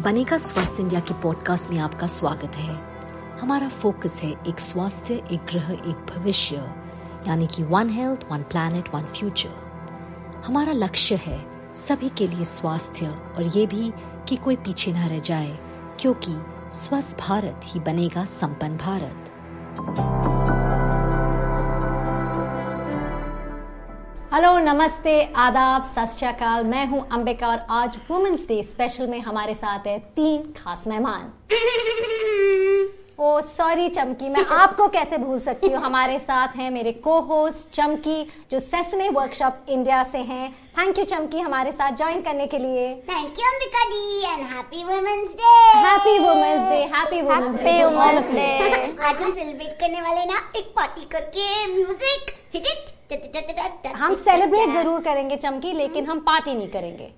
बनेगा स्वस्थ इंडिया के पॉडकास्ट में आपका स्वागत है। हमारा फोकस है एक स्वास्थ्य, एक ग्रह, एक भविष्य, यानी कि one health one planet one future हमारा लक्ष्य है सभी के लिए स्वास्थ्य, और ये भी कि कोई पीछे ना रह जाए, क्योंकि स्वस्थ भारत ही बनेगा संपन्न भारत। हेलो नमस्ते आदाब सत मैं हूँ अंबिका और आज वुमेन्स डे स्पेशल में हमारे साथ है तीन खास मेहमान। ओ सॉरी चमकी। मैं आपको कैसे भूल सकती हूँ? हमारे साथ हैं मेरे को होस्ट चमकी जो सेसमे वर्कशॉप इंडिया से हैं। थैंक यू चमकी हमारे साथ ज्वाइन करने के लिए। Thank you Ambika di and happy women's day happy women's day happy women's day आज हम सेलिब्रेट करने वाले ना एक पार्टी करके म्यूज़िक हिट हम सेलिब्रेट ज़रूर करेंगे चमकी लेकिन हम पार्टी नहीं करेंगे।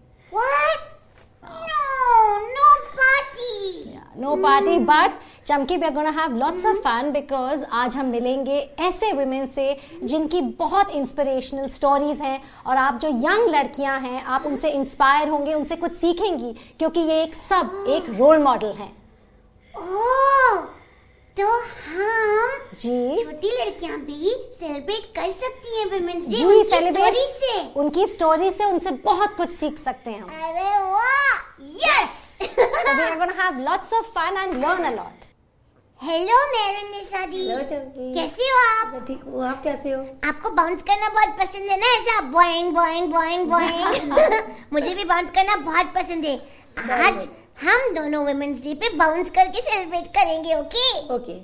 No party but Chamki we are gonna have lots of fun because आज हम मिलेंगे ऐसे वुमेन से जिनकी बहुत इंस्पिरेशनल स्टोरीज हैं और आप जो यंग लड़कियाँ हैं आप उनसे इंस्पायर होंगे उनसे कुछ सीखेंगी क्योंकि ये एक सब एक रोल मॉडल हैं। ओह तो जी। छोटी लड़कियाँ भी सेलिब्रेट कर सकती हैं वुमेन्स डे जी उनकी सेलिब्रेट से। उनकी स्टोरी से उनसे बहुत कुछ सीख सकते हैं अरे वाह yes so we are going to have lots of fun and learn a lot. Hello मेरन निशा दी कैसे हो आप? ठीक हूँ आप कैसे हो? आपको बाउंस करना बहुत पसंद है ना ऐसा बॉइंग बॉइंग बॉइंग बॉइंग मुझे भी बाउंस करना बहुत पसंद है। आज हम दोनों वुमेन्स डे पे बाउंस करके सेलिब्रेट करेंगे ओके ओके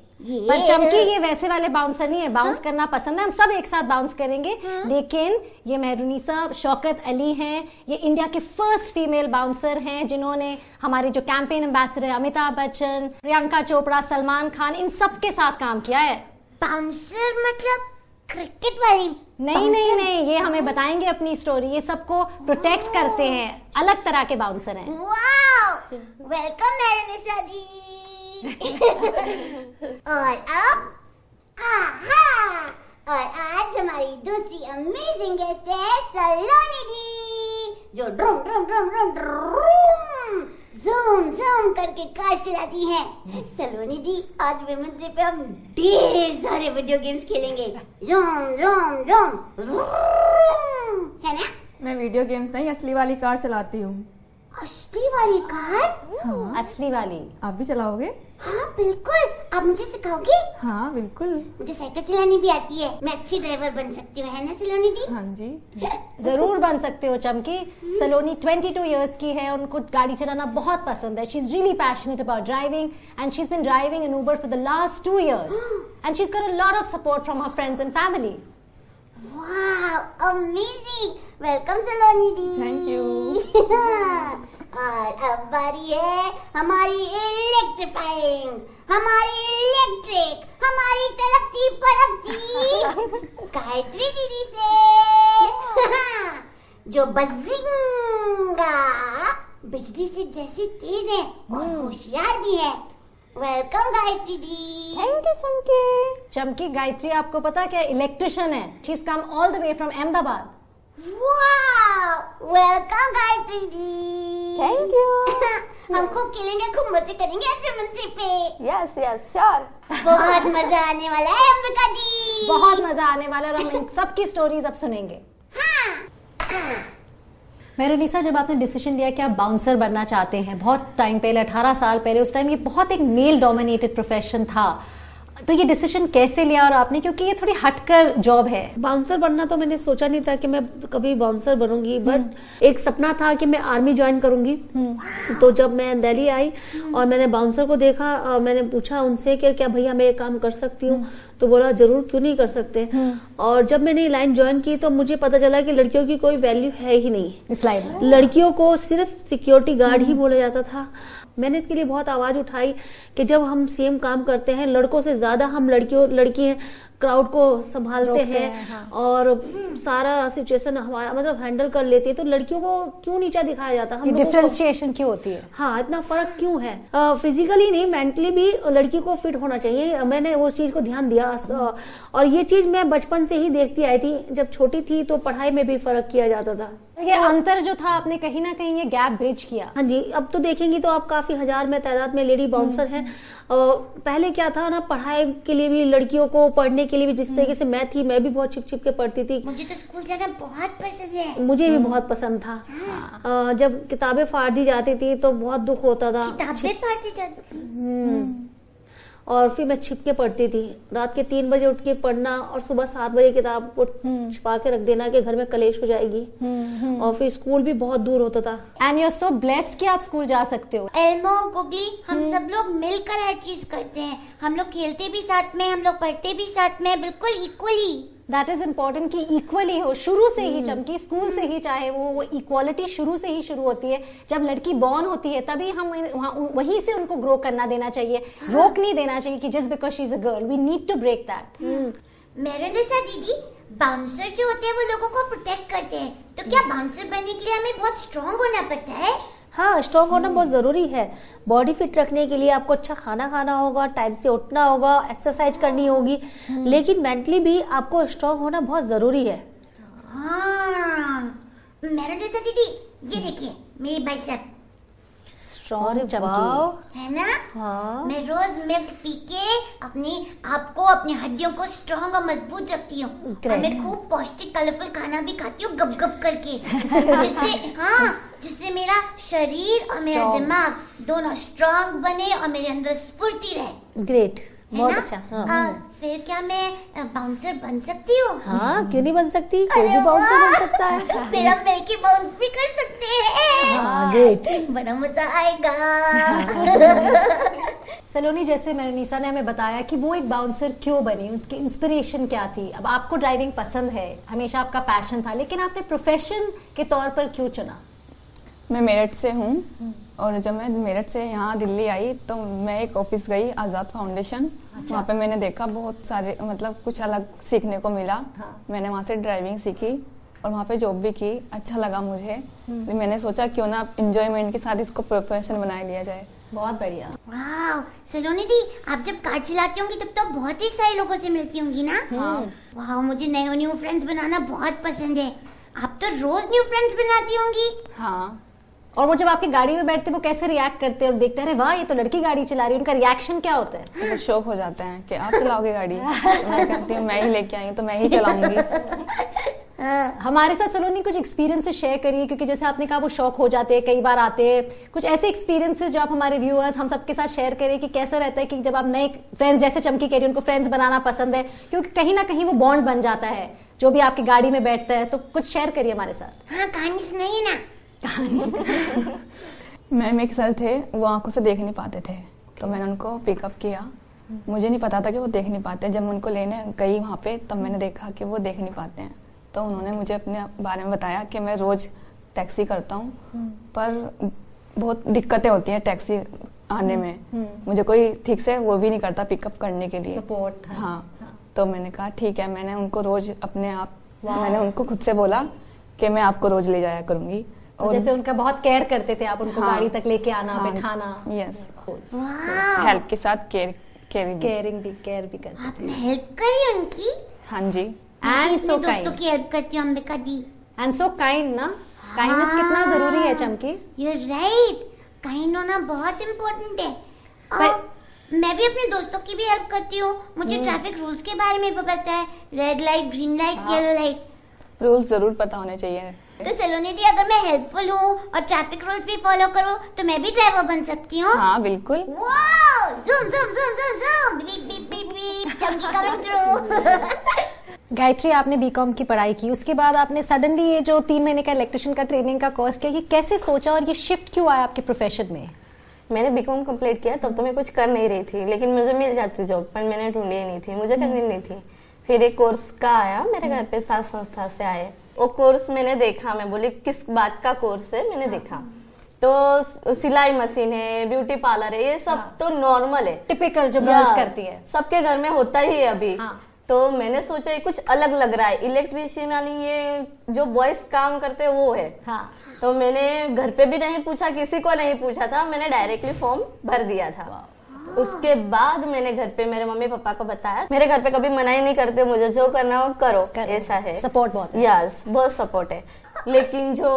पर चमकी ये वैसे वाले बाउंसर नहीं है। बाउंस करना पसंद है हम सब एक साथ बाउंस करेंगे। लेकिन ये मेहरुनीसा शौकत अली हैं ये इंडिया के फ़र्स्ट फीमेल बाउंसर हैं जिन्होंने हमारे जो कैंपेन एम्बेसडर है अमिताभ बच्चन प्रियंका चोपड़ा सलमान खान इन सब के साथ काम किया है। बाउंसर मतलब क्रिकेट वाली नहीं नहीं नहीं ये हमें बताएँगे अपनी स्टोरी ये सबको प्रोटेक्ट करते हैं। अलग तरह के बाउंसर हैं। वेलकम दी और अब आहा और आज हमारी दूसरी अमेजिंग गेस्ट है सलोनी दी जो ड्रूम ड्रूम ड्रूम ड्रूम ड्रूम जूम जूम करके कार चलाती हैं। सलोनी दी आज वुमेन्स डे पे हम ढेर सारे वीडियो गेम्स खेलेंगे। जूम जूम जूम है ना? मैं वीडियो गेम्स नहीं असली वाली कार चलाती हूँ। असली वाली कार? हाँ। असली वाली। आप भी चलाओगे? हाँ बिल्कुल। आप मुझे सिखाओगे? हाँ बिल्कुल। मुझे साइकिल चलानी भी आती है। मैं अच्छी ड्राइवर बन सकती हूँ है ना सलोनी दी हाँ जी। ज़रूर बन सकते हो चमकी। सलोनी 22 इयर्स की है उनको गाड़ी चलाना बहुत पसंद है। She is really passionate about driving and she is been driving in Uber for the last two years and she is got a lot of support from her friends and family वाह amazing welcome Saloni di Thank you. और अब बारी है हमारी electrifying हमारी electric हमारी तड़कती फड़कती गायत्री दीदी से। जो बजिंगा बिजली से जैसी तेज है और होशियार भी है। Welcome Gayatri di. Thank you Chamki Chamki Gayatri आपको पता क्या इलेक्ट्रिशियन है। She is come all the way from Ahmedabad welcome Gayatri di thank you हम खूब खेलेंगे खूब मज़े करेंगे पे। यस यस श्योर बहुत मज़ा आने वाला है अंबिका दी। बहुत मज़ा आने वाला है और हम इन सबकी स्टोरीज अब सुनेंगे। मेरोनिसा जब आपने डिसीज़न लिया कि आप बाउंसर बनना चाहते हैं बहुत टाइम पहले 18 साल पहले उस टाइम ये बहुत एक मेल डोमिनेटेड प्रोफेशन था। तो ये डिसीज़न कैसे लिया और आपने? क्योंकि ये थोड़ी हटकर जॉब है। बाउंसर बनना तो मैंने सोचा नहीं था कि मैं कभी बाउंसर बनूँगी बट एक सपना था कि मैं आर्मी ज्वाइन करूँगी। तो जब मैं दिल्ली आई और मैंने बाउंसर को देखा और मैंने पूछा उनसे कि क्या भैया मैं ये काम कर सकती हूँ? तो बोला ज़रूर क्यों नहीं कर सकते? और जब मैंने लाइन ज्वाइन की तो मुझे पता चला कि लड़कियों की कोई वैल्यू है ही नहीं। इस लाइन में। लड़कियों को सिर्फ़ सिक्योरिटी गार्ड ही बोला जाता था। मैंने इसके लिए बहुत आवाज़ उठाई कि जब हम सेम काम करते हैं, लड़कों से ज़्यादा हम लड़कियों, लड़की हैं क्राउड को संभालते हैं हैं, हाँ। और सारा सिचुएशन हमारा मतलब हैंडल कर लेते हैं। तो लड़कियों को क्यों नीचा दिखाया जाता? है हम डिफ्रेंशिएशन क्यों होती है? हाँ इतना फ़र्क क्यों है? फिजिकली नहीं मेंटली भी लड़की को फिट होना चाहिए। मैंने उस चीज़ को ध्यान दिया। और ये चीज़ मैं बचपन से ही देखती आई थी। जब छोटी थी तो पढ़ाई में भी फ़र्क किया जाता था। ये अंतर जो था आपने कहीं ना कहीं ये गैप ब्रिज किया। हाँ जी अब तो देखेंगी तो आप काफ़ी हज़ार में तादाद में लेडी बाउंसर हैं। पहले क्या था ना पढ़ाई के लिए भी लड़कियों को पढ़ने के लिए भी जिस तरीके से मैं थी मैं भी बहुत छिप छिप के पढ़ती थी। मुझे तो स्कूल जाना बहुत पसंद है। मुझे भी बहुत पसंद था। हाँ। जब किताबें फाड़ दी जाती थी तो बहुत दुख होता था। किताबें पढ़ती जाती थी? हम्म। और फिर मैं छिप के पढ़ती थी। रात के तीन बजे उठ के पढ़ना और सुबह सात बजे किताब को छिपा के रख देना कि घर में कलेश हो जाएगी। और फिर स्कूल भी बहुत दूर होता था। And you are so blessed कि आप स्कूल जा सकते हो। एल्मो गुगली हम सब लोग मिलकर हर चीज़ करते हैं। हम लोग खेलते भी साथ में हम लोग पढ़ते भी साथ में बिल्कुल इक्वली दैट इज़ इम्पोर्टेंट कि इक्वली हो शुरू से ही चमकी स्कूल से ही चाहे वो वो इक्वालिटी शुरू से ही शुरू होती है। जब लड़की बॉर्न होती है तभी हम वहाँ- से उनको ग्रो करना देना चाहिए। रोक नहीं देना चाहिए कि just because she is a girl we need to break that मेरेडिसा दीदी बाउंसर जो होते हैं वो लोगों को प्रोटेक्ट करते हैं। तो क्या बाउंसर बनने के लिए हमें बहुत स्ट्रांग होना पड़ता है? हाँ स्ट्रांग होना बहुत ज़रूरी है। बॉडी फिट रखने के लिए आपको अच्छा खाना खाना होगा टाइम से उठना होगा एक्सरसाइज करनी होगी। लेकिन मेंटली भी आपको स्ट्रांग होना बहुत ज़रूरी है। हाँ। दीदी ये देखिए मेरी बाइसेप स्ट्रॉन्ग चमकी है ना? हाँ। मैं रोज मिल्क पी के अपनी आपको अपनी हड्डियों को स्ट्रॉन्ग और मज़बूत रखती हूँ। मैं खूब पौष्टिक कलरफुल खाना भी खाती हूँ गप गप करके। जिससे हाँ जिससे मेरा शरीर और मेरा दिमाग दोनों स्ट्रांग बने और मेरे अंदर स्फूर्ति रहे। ग्रेट है बहुत ना? अच्छा। हाँ। आ, फिर क्या मैं बाउंसर बन सकती हूँ? हाँ क्यों नहीं बन सकती? कोई भी बाउंसर बन सकता है। फिर हम मिलके बाउंस भी कर सकते हैं। हाँ ग्रेट बड़ा मज़ा आएगा। सलोनी जैसे मेरनीसा ने हमें बताया कि वो एक बाउंसर क्यों बनी? उसकी इंस्पिरेशन क्या थी? अब आपको ड्राइविंग पसंद है हमेशा आपका पैशन था लेकिन आपने प्रोफेशन के तौर पर क्यों चुना? मैं मेरठ से हूँ। और जब मैं मेरठ से यहाँ दिल्ली आई तो मैं एक ऑफ़िस गई आज़ाद फाउंडेशन अच्छा। वहाँ पे मैंने देखा बहुत सारे मतलब कुछ अलग सीखने को मिला। हाँ। मैंने वहाँ से ड्राइविंग सीखी और वहाँ पे जॉब भी की अच्छा लगा मुझे। तो मैंने सोचा क्यों ना इंजॉयमेंट के साथ इसको प्रोफेशन बना लिया जाए। बहुत बढ़िया। सलोनी दी आप जब कार चलाती होंगी तब तो बहुत ही सारे लोगों से मिलती होंगी ना? हाँ। वाह मुझे नए न्यू फ्रेंड्स बनाना बहुत पसंद है। आप तो रोज न्यू फ्रेंड्स बनाती होंगी। हाँ। और वो जब आपकी गाड़ी में बैठते वो कैसे रिएक्ट करते हैं और देखते हैं अरे वाह ये तो लड़की गाड़ी चला रही है। उनका रिएक्शन क्या होता है? तो वो शौक हो जाते हैं कि आप चलाओगे गाड़ी? मैं कहती हूँ मैं ही लेके आई हूँ तो मैं ही चलाऊँगी। हमारे साथ सलोनी कुछ एक्सपीरियंसेस शेयर करिए क्योंकि जैसे आपने कहा वो शौक हो जाते हैं कई बार आते हैं। कुछ ऐसे एक्सपीरियंसेस जो आप हमारे व्यूअर्स हम सबके साथ शेयर करिए कि कैसा रहता है कि जब आप नए फ्रेंड्स जैसे चमकी कह रही हैं, उनको फ्रेंड्स बनाना पसंद है क्योंकि कहीं ना कहीं वो बॉन्ड बन जाता है जो भी आपकी गाड़ी में बैठता है। तो कुछ शेयर करिए हमारे साथ। हाँ कहानी सुनाइए ना। मैम एक सर थे वो आँखों से देख नहीं पाते थे। तो मैंने उनको पिकअप किया। मुझे नहीं पता था कि वो देख नहीं पाते। जब उनको लेने गई वहाँ पे तब मैंने देखा कि वो देख नहीं पाते हैं। तो उन्होंने मुझे अपने बारे में बताया कि मैं रोज टैक्सी करता हूँ। पर बहुत दिक्कतें होती हैं टैक्सी आने में। मुझे कोई ठीक से वो भी नहीं करता पिकअप करने के लिए। सपोर्ट हाँ।, हाँ। तो मैंने कहा ठीक है मैंने उनको रोज अपने आप मैंने उनको खुद से बोला कि मैं आपको रोज ले जाया करूँगी। तो जैसे उनका बहुत केयर करते थे आप उनको हाँ। गाड़ी तक लेके आना हाँ। बिठाना। यस हेल्प के साथ केयर केयर भी। केयरिंग भी केयर भी करते आपने हेल्प करी उनकी? हाँ जी। एंड सो दोस्तों की हेल्प करती हूँ Ambika di and so kind ना? काइंडनेस कितना ज़रूरी है चमकी? यू राइट काइंड होना बहुत इम्पोर्टेंट है। और मैं भी अपने दोस्तों की भी हेल्प करती हूँ। मुझे ट्रैफ़िक रूल्स के बारे में भी पता है। Red light green light yellow light rules ज़रूर पता होने चाहिए। तो सलोनी दी अगर मैं हेल्पफुल हूँ और ट्रैफ़िक रूल्स भी फॉलो करूँ तो मैं भी ड्राइवर बन सकती हूँ। हाँ बिल्कुल. गायत्री आपने बीकॉम की पढ़ाई की। उसके बाद आपने सडनली ये जो तीन महीने का इलेक्ट्रिशियन का ट्रेनिंग का कोर्स किया ये कैसे सोचा और ये शिफ्ट क्यों आया आपके प्रोफेशन में? मैंने बीकॉम कंप्लीट किया तब तो मैं कुछ कर नहीं रही थी लेकिन मुझे मिल जाती जॉब पर मैंने ढूंढी नहीं थी मुझे करनी नहीं थी। फिर एक कोर्स का आया मेरे घर पे सात संस्था से आए। वो कोर्स मैंने देखा मैं बोली किस बात का कोर्स है? मैंने देखा। तो सिलाई मशीन है ब्यूटी पार्लर है ये सब तो नॉर्मल है। टिपिकल जो गर्ल्स करती है। सबके घर में होता ही है अभी। हाँ। तो मैंने सोचा ये कुछ अलग लग रहा है। इलेक्ट्रिशियन यानी ये जो बॉयज़ काम करते हैं वो है। हाँ। तो मैंने घर पे भी नहीं पूछा किसी को नहीं पूछा था। मैंने डायरेक्टली फॉर्म भर दिया था। उसके बाद मैंने घर पे मेरे मम्मी पापा को बताया मेरे घर पे कभी मना ही नहीं करते मुझे जो करना हो करो। करो। ऐसा है। सपोर्ट बहुत है। यस बहुत सपोर्ट है। लेकिन जो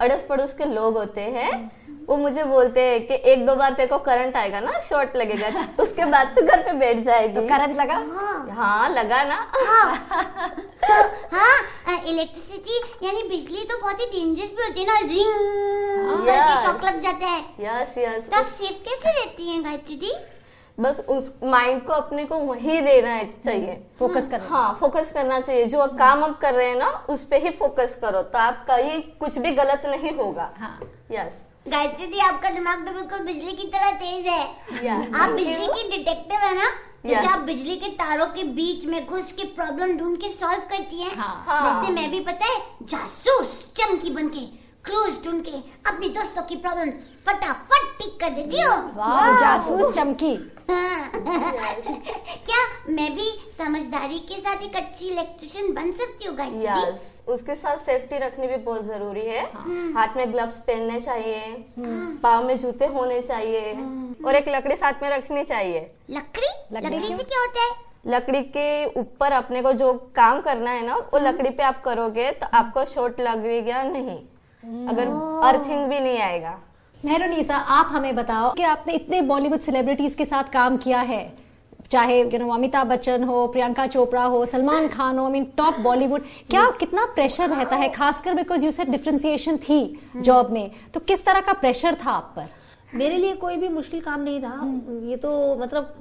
अड़ोस पड़ोस के लोग होते हैं वो मुझे बोलते हैं कि एक दो बार तेरे को करंट आएगा ना शॉर्ट लगेगा उसके बाद तो घर पे बैठ जाएगी। तो करंट लगा? हाँ। लगा ना। हाँ। इलेक्ट्रिसिटी यानी बिजली तो बहुत ही डेंजरस भी होती है ना रिंग Yes. शॉक लग जाता है। यस यस तो आप सेफ़ कैसे रहती हैं गायत्री दी बस उस माइंड को अपने को वही देना चाहिए फोकस करना। हाँ फोकस करना चाहिए। जो काम आप कर रहे हैं ना उस पे ही फोकस करो तो आपका ये कुछ भी गलत नहीं होगा। हाँ। यस गायत्री दी आपका दिमाग तो बिल्कुल बिजली की तरह तेज है। आप बिजली की डिटेक्टिव है ना जैसे आप बिजली के तारों के बीच में घुस के प्रॉब्लम ढूंढ के सॉल्व करती है। हाँ। हाँ। वैसे मैं भी पता है जासूस चमकी बन के क्रूज ढूंढ के अपनी दोस्तों की प्रॉब्लम्स फटाफट ठीक कर देती हूँ वाह। जासूस चमकी। क्या मैं भी समझदारी के साथ एक अच्छी इलेक्ट्रिशियन बन सकती हूँ यस उसके साथ सेफ्टी रखनी भी बहुत ज़रूरी है। हाँ। हाथ में ग्लव्स पहनने चाहिए। पाँव में जूते होने चाहिए। और एक लकड़ी साथ में रखनी चाहिए। लकड़ी? लकड़ी लकड़ी से क्या होता है? लकड़ी के ऊपर अपने को जो काम करना है ना वो लकड़ी पे आप करोगे तो आपको शॉर्ट लगेगा नहीं? अगर अर्थिंग भी नहीं आएगा। मेहरुनीसा आप हमें बताओ कि आपने इतने बॉलीवुड सेलिब्रिटीज के साथ काम किया है। चाहे यू नो अमिताभ बच्चन हो प्रियंका चोपड़ा हो सलमान खान हो आई मीन टॉप बॉलीवुड क्या कितना प्रेशर रहता है? खासकर बिकॉज़ यू सेड डिफ्रेंसिएशन थी जॉब में। तो किस तरह का प्रेशर था आप पर? मेरे लिए कोई भी मुश्किल काम नहीं रहा। ये तो मतलब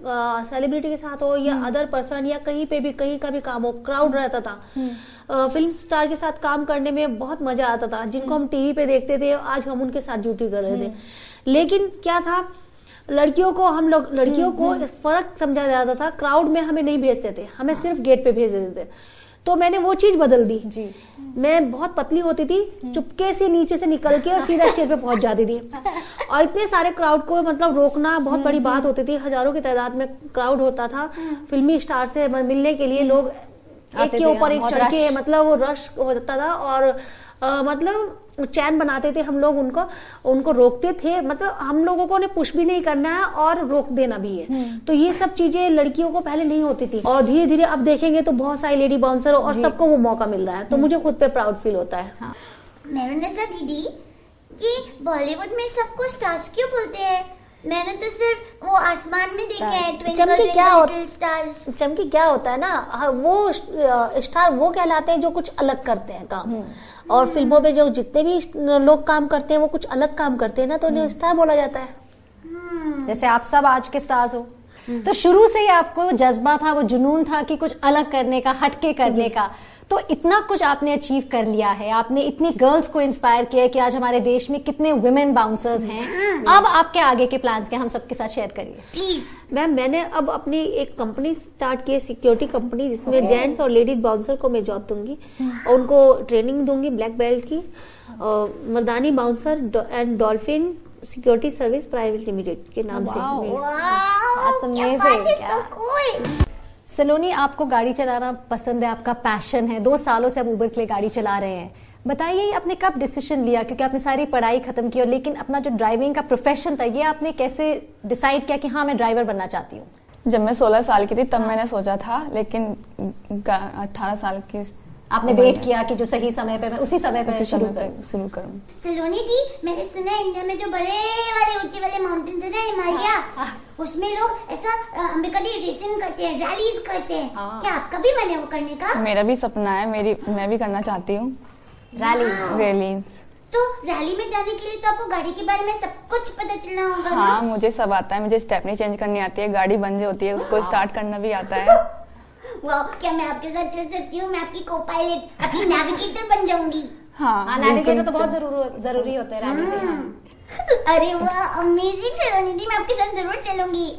सेलिब्रिटी के साथ हो या अदर पर्सन या कहीं पे भी कहीं का भी काम हो क्राउड रहता था। फ़िल्म स्टार के साथ काम करने में बहुत मज़ा आता था। जिनको हम टीवी पे देखते थे आज हम उनके साथ ड्यूटी कर रहे थे। लेकिन क्या था लड़कियों को हम लोग लड़कियों को फ़र्क समझा जाता था। क्राउड में हमें नहीं भेजते थे हमें सिर्फ़ गेट पे भेज देते थे। तो मैंने वो चीज़ बदल दी। जी। मैं बहुत पतली होती थी चुपके से नीचे से निकल के और सीधा स्टेज पे पहुँच जाती थी। और इतने सारे क्राउड को मतलब रोकना बहुत बड़ी बात होती थी। हज़ारों की तादाद में क्राउड होता था। फिल्मी स्टार से मिलने के लिए लोग एक के ऊपर एक चढ़ के मतलब वो रश हो जाता था। और आ, मतलब चैन बनाते थे हम लोग उनको उनको रोकते थे। मतलब हम लोगों को उन्हें पुश भी नहीं करना है और रोक देना भी है। तो ये सब चीज़ें लड़कियों को पहले नहीं होती थी। और धीरे धीरे अब देखेंगे तो बहुत सारी लेडी बाउंसर और सबको वो मौका मिल रहा है। तो मुझे खुद पे प्राउड फील होता है। मेरुनेसा दीदी ये बॉलीवुड में सबको स्टार्स क्यों बोलते हैं? मैंने तो सिर्फ़ वो आसमान में देखे हैं ट्विंकल चमकी क्या होता- चमकी क्या होता है ना? हाँ, वो स्टार वो कहलाते हैं जो कुछ अलग करते हैं काम। और फ़िल्मों में जो जितने भी लोग काम करते हैं वो कुछ अलग काम करते हैं ना तो उन्हें स्टार बोला जाता है। जैसे आप सब आज के स्टार्स हो। तो शुरू से ही आपको जज्बा था वो जुनून था कि कुछ अलग करने का हटके करने का। तो इतना कुछ आपने अचीव कर लिया है। आपने इतनी गर्ल्स को इंस्पायर किया है कि आज हमारे देश में कितने वुमेन बाउंसर्स हैं। अब आपके आगे के प्लान्स क्या हम सबके साथ शेयर करिए। प्लीज़ मैम मैंने अब अपनी एक कंपनी स्टार्ट की है सिक्योरिटी कंपनी जिसमें okay. जेंट्स और लेडीज़ बाउंसर को मैं जॉब दूँगी। और उनको ट्रेनिंग दूँगी ब्लैक बेल्ट की। और Mardani bouncer and dolphin security service private limited के नाम से। Wow. That's क्या amazing, सलोनी आपको गाड़ी चलाना पसंद है आपका पैशन है। दो सालों से आप उबर के लिए गाड़ी चला रहे हैं। बताइए आपने कब डिसीज़न लिया? क्योंकि आपने सारी पढ़ाई खत्म की और लेकिन अपना जो ड्राइविंग का प्रोफेशन था ये आपने कैसे डिसाइड किया कि हाँ मैं ड्राइवर बनना चाहती हूँ? जब मैं 16 साल की थी तब हाँ। मैंने सोचा था लेकिन अठारह साल की आपने वेट किया कि जो सही समय पे मैं उसी समय पे शुरू शुरू करूँ। सलोनी जी मैंने सुना है इंडिया में जो बड़े वाले ऊँचे वाले माउंटेन्स है ना हिमालय? उसमें लोग ऐसा अ, अमेरिका दी रेसिंग करते हैं रैलीज करते हैं। हाँ। क्या आपका भी मन है वो करने का? मेरा भी सपना है मेरी मैं भी करना चाहती हूँ। रैली रैलीज तो रैली में जाने के लिए तो आपको गाड़ी के बारे में सब कुछ पता चलना होगा ना? हाँ मुझे सब आता है मुझे स्टेपनी चेंज करनी आती है गाड़ी बंद होती है उसको स्टार्ट करना भी आता है। वाह क्या मैं आपके साथ चल सकती हूँ? मैं आपकी को पायलट आपकी नेविगेटर बन जाऊँगी। हाँ हाँ नेविगेटर तो बहुत ज़रूर ज़रूरी होते हैं हाँ। अरे वाह अमेजिंग सलोनी जी मैं आपके साथ ज़रूर चलूँगी।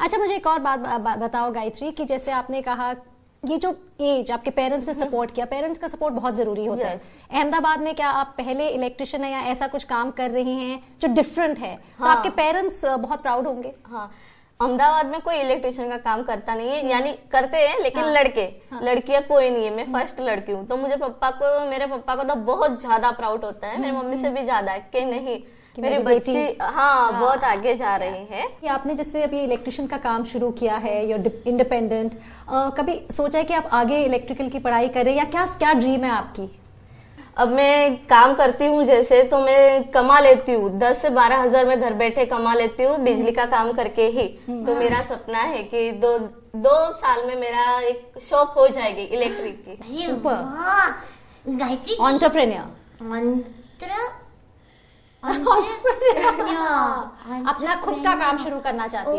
अच्छा मुझे एक और बात बताओ गायत्री कि जैसे आपने कहा ये जो एज आपके पेरेंट्स ने सपोर्ट किया पेरेंट्स का सपोर्ट बहुत ज़रूरी होता yes. है अहमदाबाद में क्या आप पहले इलेक्ट्रिशियन है या ऐसा कुछ काम कर रही हैं जो डिफरेंट है? तो हाँ। आपके पेरेंट्स बहुत प्राउड होंगे। हाँ। अहमदाबाद में कोई इलेक्ट्रिशियन का काम करता नहीं है यानी करते हैं लेकिन हाँ, लड़के। हाँ, लड़कियाँ कोई नहीं है मैं फ़र्स्ट लड़की हूँ। तो मुझे पापा को मेरे पापा को तो बहुत ज़्यादा प्राउड होता है मेरी मम्मी से भी ज़्यादा है कि नहीं मेरी मेरी बच्ची हाँ बहुत आगे जा रही है। कि आपने जैसे अभी इलेक्ट्रिशियन का काम शुरू किया है या इंडिपेंडेंट कभी सोचा है कि आप आगे इलेक्ट्रिकल की पढ़ाई करें या क्या क्या ड्रीम है आपकी? अब मैं काम करती हूँ जैसे तो मैं कमा लेती हूँ। दस से बारह हज़ार में घर बैठे कमा लेती हूँ बिजली का काम करके ही। तो मेरा सपना है कि दो दो साल में मेरा एक शॉप हो जाएगी इलेक्ट्रिक की। ऑन्टरप्रेन्योर अपना खुद का काम शुरू करना चाहती है।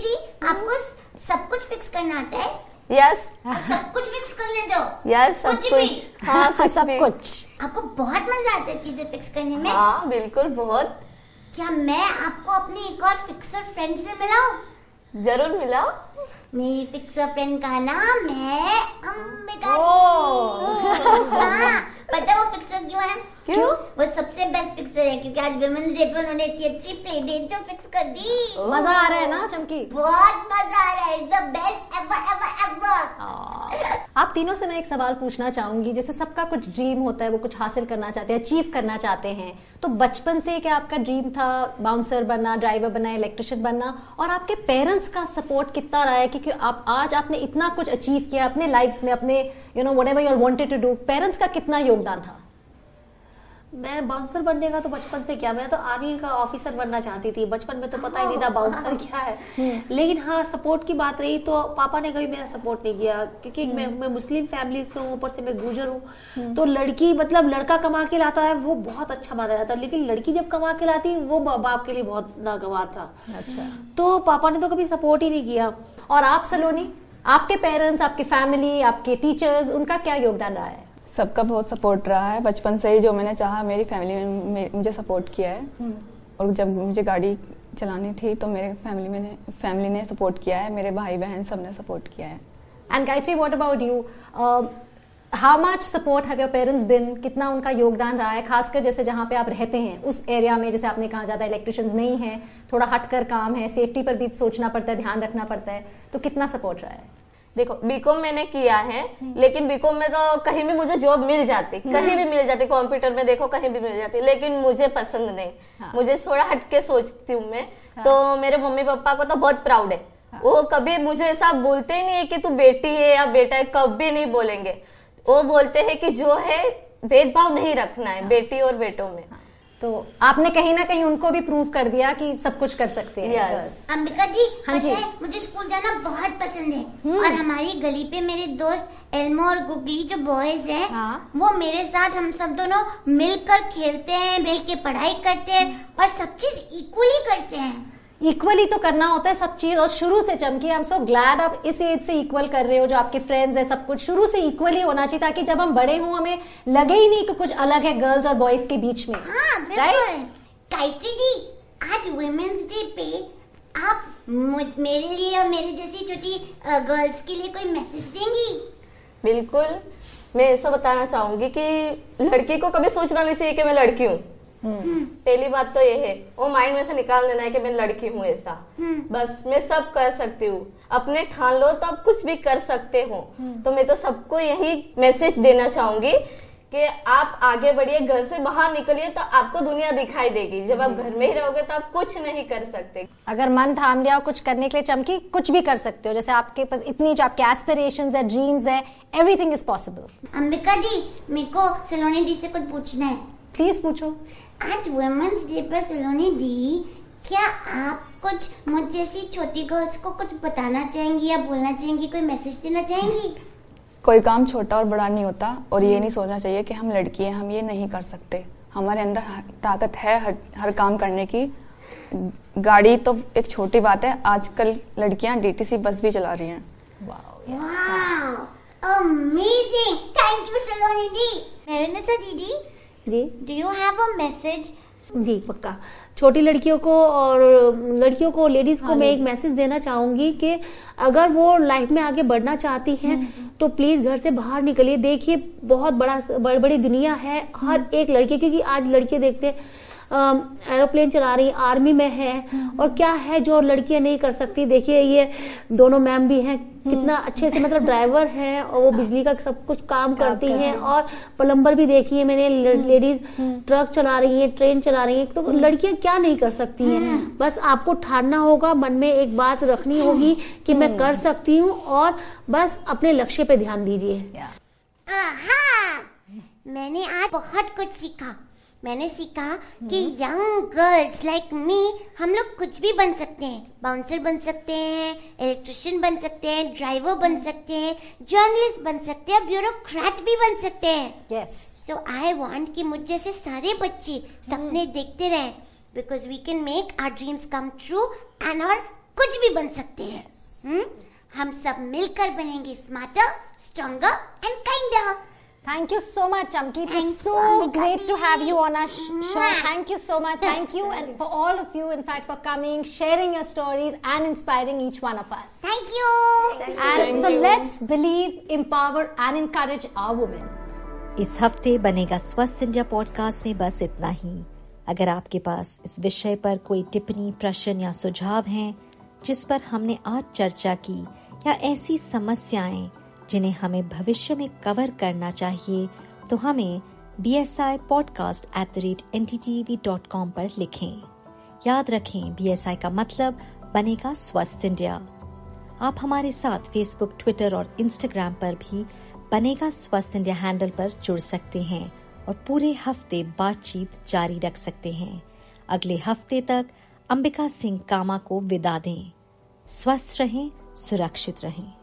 जी आपको सब कुछ फिक्स करना आता है? यस सब कुछ फिक्स यस सब कुछ कुछ हाँ कुछ सब कुछ। आपको बहुत मज़ा आता है चीज़ें फिक्स करने में। हाँ बिल्कुल बहुत। क्या मैं आपको अपनी एक और फिक्सर फ्रेंड से मिलाऊं? ज़रूर मिला मेरी फिक्सर फ्रेंड का नाम है अम्बिका हाँ पता है वो फिक्सर क्यों है? क्यों? वो सबसे बेस्ट फिक्सर है क्योंकि आज वुमेन्स डे पे उन्होंने इतनी अच्छी प्ले डेट जो फिक्स कर दी। मज़ा आ रहा है ना चमकी? बहुत मज़ा आ रहा है the best ever ever ever आप तीनों से मैं एक सवाल पूछना चाहूँगी जैसे सबका कुछ ड्रीम होता है वो कुछ हासिल करना चाहते हैं अचीव करना चाहते हैं तो बचपन से क्या आपका ड्रीम था बाउंसर बनना ड्राइवर बनना इलेक्ट्रिशियन बनना? और आपके पेरेंट्स का सपोर्ट कितना रहा है? क्योंकि आप आज आपने इतना कुछ अचीव किया अपने लाइफ में अपने you know whatever your wanted to do parents का कितना योगदान था? मैं बाउंसर बनने का तो बचपन से क्या मैं तो आर्मी का ऑफिसर बनना चाहती थी। बचपन में तो पता ही नहीं था बाउंसर क्या है। लेकिन हाँ सपोर्ट की बात रही तो पापा ने कभी मेरा सपोर्ट नहीं किया क्योंकि मैं मैं मुस्लिम फैमिली से हूँ ऊपर से मैं गुजर हूँ। तो लड़की मतलब लड़का कमा के लाता है वो बहुत अच्छा माना जाता है। लेकिन लड़की जब कमा के लाती वो बाप बाप के लिए बहुत नागवार था। अच्छा। तो पापा ने तो कभी सपोर्ट ही नहीं किया। और आप सलोनी आपके पेरेंट्स आपकी फैमिली आपके टीचर्स उनका क्या योगदान रहा है? सबका बहुत सपोर्ट रहा है। बचपन से ही जो मैंने चाहा मेरी फैमिली में मुझे सपोर्ट किया है। और जब मुझे गाड़ी चलानी थी तो मेरे फैमिली में फैमिली ने सपोर्ट किया है। मेरे भाई बहन सबने सपोर्ट किया है। And Gayatri what about you how much support have your parents been कितना उनका योगदान रहा है? खासकर जैसे जहाँ पे आप रहते हैं उस एरिया में जैसे आपने कहा ज़्यादा इलेक्ट्रिशियंस नहीं है थोड़ा हटकर काम है सेफ्टी पर भी सोचना पड़ता है ध्यान रखना पड़ता है तो कितना सपोर्ट रहा है? देखो बीकॉम मैंने किया है लेकिन बीकॉम में तो कहीं भी मुझे जॉब मिल जाती कहीं भी मिल जाती कंप्यूटर में देखो कहीं भी मिल जाती लेकिन मुझे पसंद नहीं। हाँ। मुझे थोड़ा हटके सोचती हूँ मैं। हाँ। तो मेरे मम्मी पापा को तो बहुत प्राउड है। हाँ। वो कभी मुझे ऐसा बोलते ही नहीं है कि तू बेटी है या बेटा है कभी नहीं बोलेंगे। वो बोलते हैं कि जो है भेदभाव नहीं रखना है बेटी और बेटों में। तो आपने कहीं ना कहीं उनको भी प्रूव कर दिया कि सब कुछ कर सकते हैं Yes. अंबिका जी हाँ जी। मुझे स्कूल जाना बहुत पसंद है और हमारी गली पे मेरे दोस्त एल्मो और गुगली जो बॉयज़ हैं हाँ। वो मेरे साथ हम सब दोनों मिलकर खेलते हैं मिल के पढ़ाई करते हैं और सब चीज़ इक्वली करते हैं इक्वली तो करना होता है सब चीज़ और शुरू से चमकी आई एम सो ग्लैड आप इस एज से इक्वल कर रहे हो जो आपके फ्रेंड्स है सब कुछ। शुरू से इक्वली होना चाहिए ताकि जब हम बड़े हों हमें लगे ही नहीं कि कुछ अलग है गर्ल्स और बॉयज़ के बीच में। हाँ गायत्री जी आज वुमेन्स डे पे आप मेरे लिए और मेरे जैसी छोटी गर्ल्स के लिए कोई मैसेज देंगी? बिल्कुल। मैं ऐसा बताना चाहूँगी कि लड़की को कभी सोचना नहीं चाहिए कि मैं लड़की हूँ। पहली बात तो ये है वो माइंड में से निकाल देना है कि मैं लड़की हूँ ऐसा। बस मैं सब कर सकती हूँ। अपने ठान लो तो आप कुछ भी कर सकते हो। तो मैं तो सबको यही मैसेज देना चाहूँगी कि आप आगे बढ़िए घर से बाहर निकलिए तो आपको दुनिया दिखाई देगी। जब आप घर में ही रहोगे तो आप कुछ नहीं कर सकते। अगर मन थाम लिया और कुछ करने के लिए चमकी कुछ भी कर सकते हो। जैसे आपके पास इतनी जो आपके एस्पिरेशन है ड्रीम्स है everything is possible Ambika ji मेरे को सलोनी दी से कुछ पूछना है। प्लीज़ पूछो। आज वुमेन्स डे पर सलोनी दी क्या आप कुछ मुझ जैसी छोटी गर्ल्स को कुछ बताना चाहेंगी या बोलना चाहेंगी कोई मैसेज देना चाहेंगी? कोई काम छोटा और बड़ा नहीं होता और ये नहीं सोचना चाहिए कि हम लड़की हैं हम ये नहीं कर सकते। हमारे अंदर ताकत है हर, हर काम करने की। गाड़ी तो एक छोटी बात है आजकल लड़कियाँ डीटीसी बस भी चला रही हैं। वाह amazing thank you Saloni di मेरे दीदी जी। Do you have a message जी पक्का। छोटी लड़कियों को और लड़कियों को लेडीज़ को मैं एक मैसेज देना चाहूँगी कि अगर वो लाइफ में आगे बढ़ना चाहती हैं तो प्लीज़ घर से बाहर निकलिए। देखिए बहुत बड़ा बड़ी बड़ी दुनिया है हर एक लड़की क्योंकि आज लड़के देखते हैं एरोप्लेन चला रही है आर्मी में है और क्या है जो लड़कियाँ नहीं कर सकती? देखिए ये दोनों मैम भी हैं कितना अच्छे से मतलब ड्राइवर है और वो बिजली का सब कुछ काम करती हैं और प्लम्बर भी देखी है मैंने लेडीज़ ट्रक चला रही है ट्रेन चला रही है तो लड़कियाँ क्या नहीं कर सकती हैं? बस आपको ठानना होगा मन में एक बात रखनी होगी कि मैं कर सकती हूँ और बस अपने लक्ष्य पे ध्यान दीजिए। मैंने आज बहुत कुछ सीखा। मैंने सीखा कि यंग गर्ल्स लाइक मी हम लोग कुछ भी बन सकते हैं। बाउंसर बन सकते हैं इलेक्ट्रिशियन बन सकते हैं ड्राइवर बन सकते हैं जर्नलिस्ट बन सकते हैं ब्यूरोक्रेट भी बन सकते हैं। यस सो आई वांट कि मुझ जैसे सारे बच्चे सपने देखते रहें because we can make our dreams come true and और कुछ भी बन सकते हैं। हम्म? हम सब मिलकर बनेंगे smarter stronger and kinder Thank you so much, Chamki. It was so great to have you on our sh- show. Thank you so much. Thank you, and for all of you, in fact, for coming, sharing your stories, and inspiring each one of us. Thank you And Thank so you. let's believe, empower, and encourage our women. इस हफ़्ते बनेगा स्वस्थ India podcast में बस इतना ही अगर आपके पास इस विषय पर कोई टिप्पणी प्रश्न या सुझाव हैं जिस पर हमने आज चर्चा की या ऐसी समस्याएँ जिन्हें हमें भविष्य में कवर करना चाहिए तो हमें B S I podcast at the rate N T T V dot com पर लिखें। याद रखें बी एस आई का मतलब बनेगा स्वस्थ इंडिया। आप हमारे साथ फेसबुक ट्विटर और इंस्टाग्राम पर भी बनेगा स्वस्थ इंडिया हैंडल पर जुड़ सकते हैं और पूरे हफ़्ते बातचीत जारी रख सकते हैं। अगले हफ़्ते तक अंबिका सिंह कामा को विदा दें। स्वस्थ रहें, सुरक्षित रहें।